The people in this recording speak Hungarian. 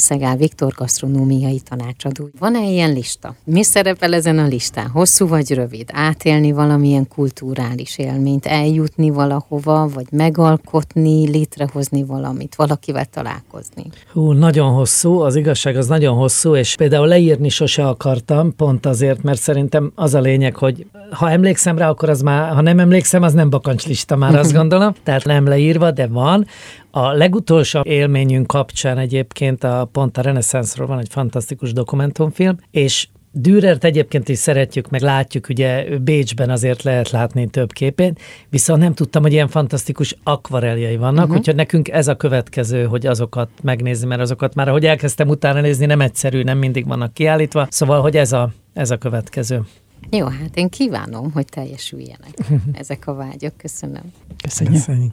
Szegál Viktor gasztronómiai tanácsadó. Van-e ilyen lista? Mi szerepel ezen a listán? Hosszú vagy rövid? Átélni valamilyen kulturális élményt, eljutni valahova, vagy megalkotni, létrehozni valamit, valakivel találkozni? Hú, nagyon hosszú, az igazság az nagyon hosszú, és például leírni sose akartam, pont azért, mert szerintem az a lényeg, hogy ha emlékszem rá, akkor az már, ha nem emlékszem, az nem bakancslista már, azt gondolom. Tehát nem leírva, de van. A legutolsó élményünk kapcsán egyébként a pont a reneszánszról van egy fantasztikus dokumentumfilm, és Dürert egyébként is szeretjük, meg látjuk, ugye Bécsben azért lehet látni több képén, viszont nem tudtam, hogy ilyen fantasztikus akvareljai vannak, uh-huh. úgyhogy nekünk ez a következő, hogy azokat megnézni, mert azokat már, ahogy elkezdtem utána nézni, nem egyszerű, nem mindig vannak kiállítva, szóval, hogy ez a, ez a következő. Jó, hát én kívánom, hogy teljesüljenek ezek a vágyok. Köszönöm. Köszönjük. Köszönjük.